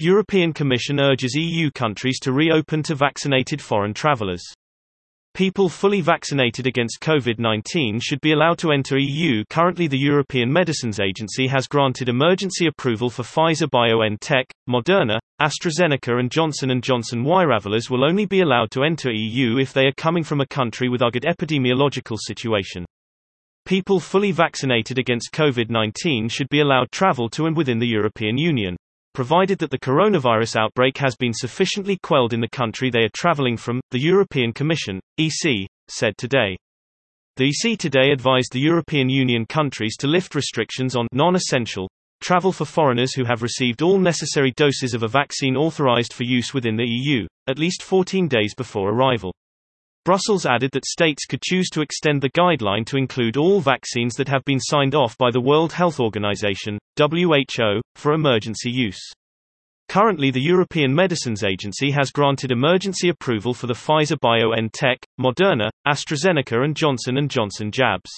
European Commission urges EU countries to reopen to vaccinated foreign travellers. People fully vaccinated against COVID-19 should be allowed to enter EU. Currently the European Medicines Agency has granted emergency approval for Pfizer BioNTech, Moderna, AstraZeneca and Johnson & Johnson Travelers will only be allowed to enter EU if they are coming from a country with a good epidemiological situation. People fully vaccinated against COVID-19 should be allowed travel to and within the European Union provided that the coronavirus outbreak has been sufficiently quelled in the country they are traveling from, the European Commission, EC, said today. The EC today advised the European Union countries to lift restrictions on non-essential travel for foreigners who have received all necessary doses of a vaccine authorized for use within the EU, at least 14 days before arrival. Brussels added that states could choose to extend the guideline to include all vaccines that have been signed off by the World Health Organization, WHO, for emergency use. Currently the European Medicines Agency has granted emergency approval for the Pfizer BioNTech, Moderna, AstraZeneca and Johnson & Johnson jabs.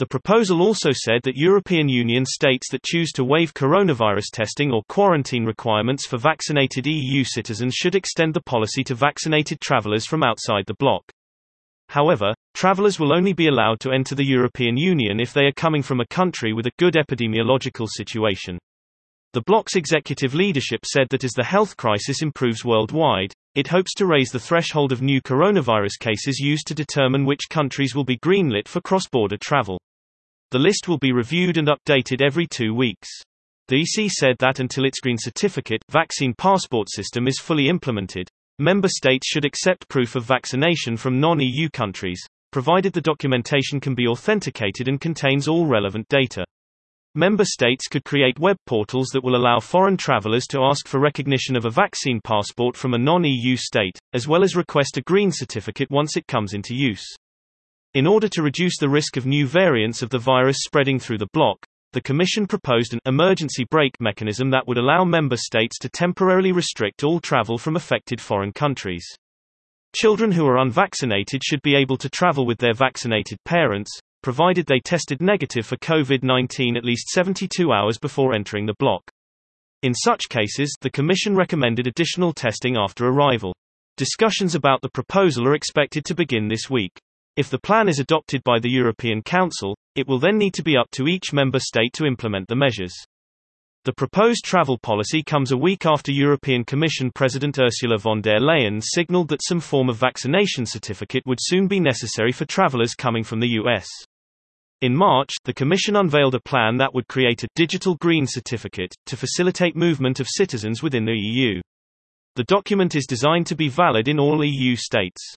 The proposal also said that European Union states that choose to waive coronavirus testing or quarantine requirements for vaccinated EU citizens should extend the policy to vaccinated travelers from outside the bloc. However, travelers will only be allowed to enter the European Union if they are coming from a country with a good epidemiological situation. The bloc's executive leadership said that as the health crisis improves worldwide, it hopes to raise the threshold of new coronavirus cases used to determine which countries will be greenlit for cross-border travel. The list will be reviewed and updated every two weeks. The EC said that until its green certificate vaccine passport system is fully implemented, member states should accept proof of vaccination from non-EU countries, provided the documentation can be authenticated and contains all relevant data. Member states could create web portals that will allow foreign travelers to ask for recognition of a vaccine passport from a non-EU state, as well as request a green certificate once it comes into use. In order to reduce the risk of new variants of the virus spreading through the bloc, the Commission proposed an emergency brake mechanism that would allow member states to temporarily restrict all travel from affected foreign countries. Children who are unvaccinated should be able to travel with their vaccinated parents, provided they tested negative for COVID-19 at least 72 hours before entering the bloc. In such cases, the Commission recommended additional testing after arrival. Discussions about the proposal are expected to begin this week. If the plan is adopted by the European Council, it will then need to be up to each member state to implement the measures. The proposed travel policy comes a week after European Commission President Ursula von der Leyen signaled that some form of vaccination certificate would soon be necessary for travelers coming from the US. In March, the Commission unveiled a plan that would create a digital green certificate to facilitate movement of citizens within the EU. The document is designed to be valid in all EU states.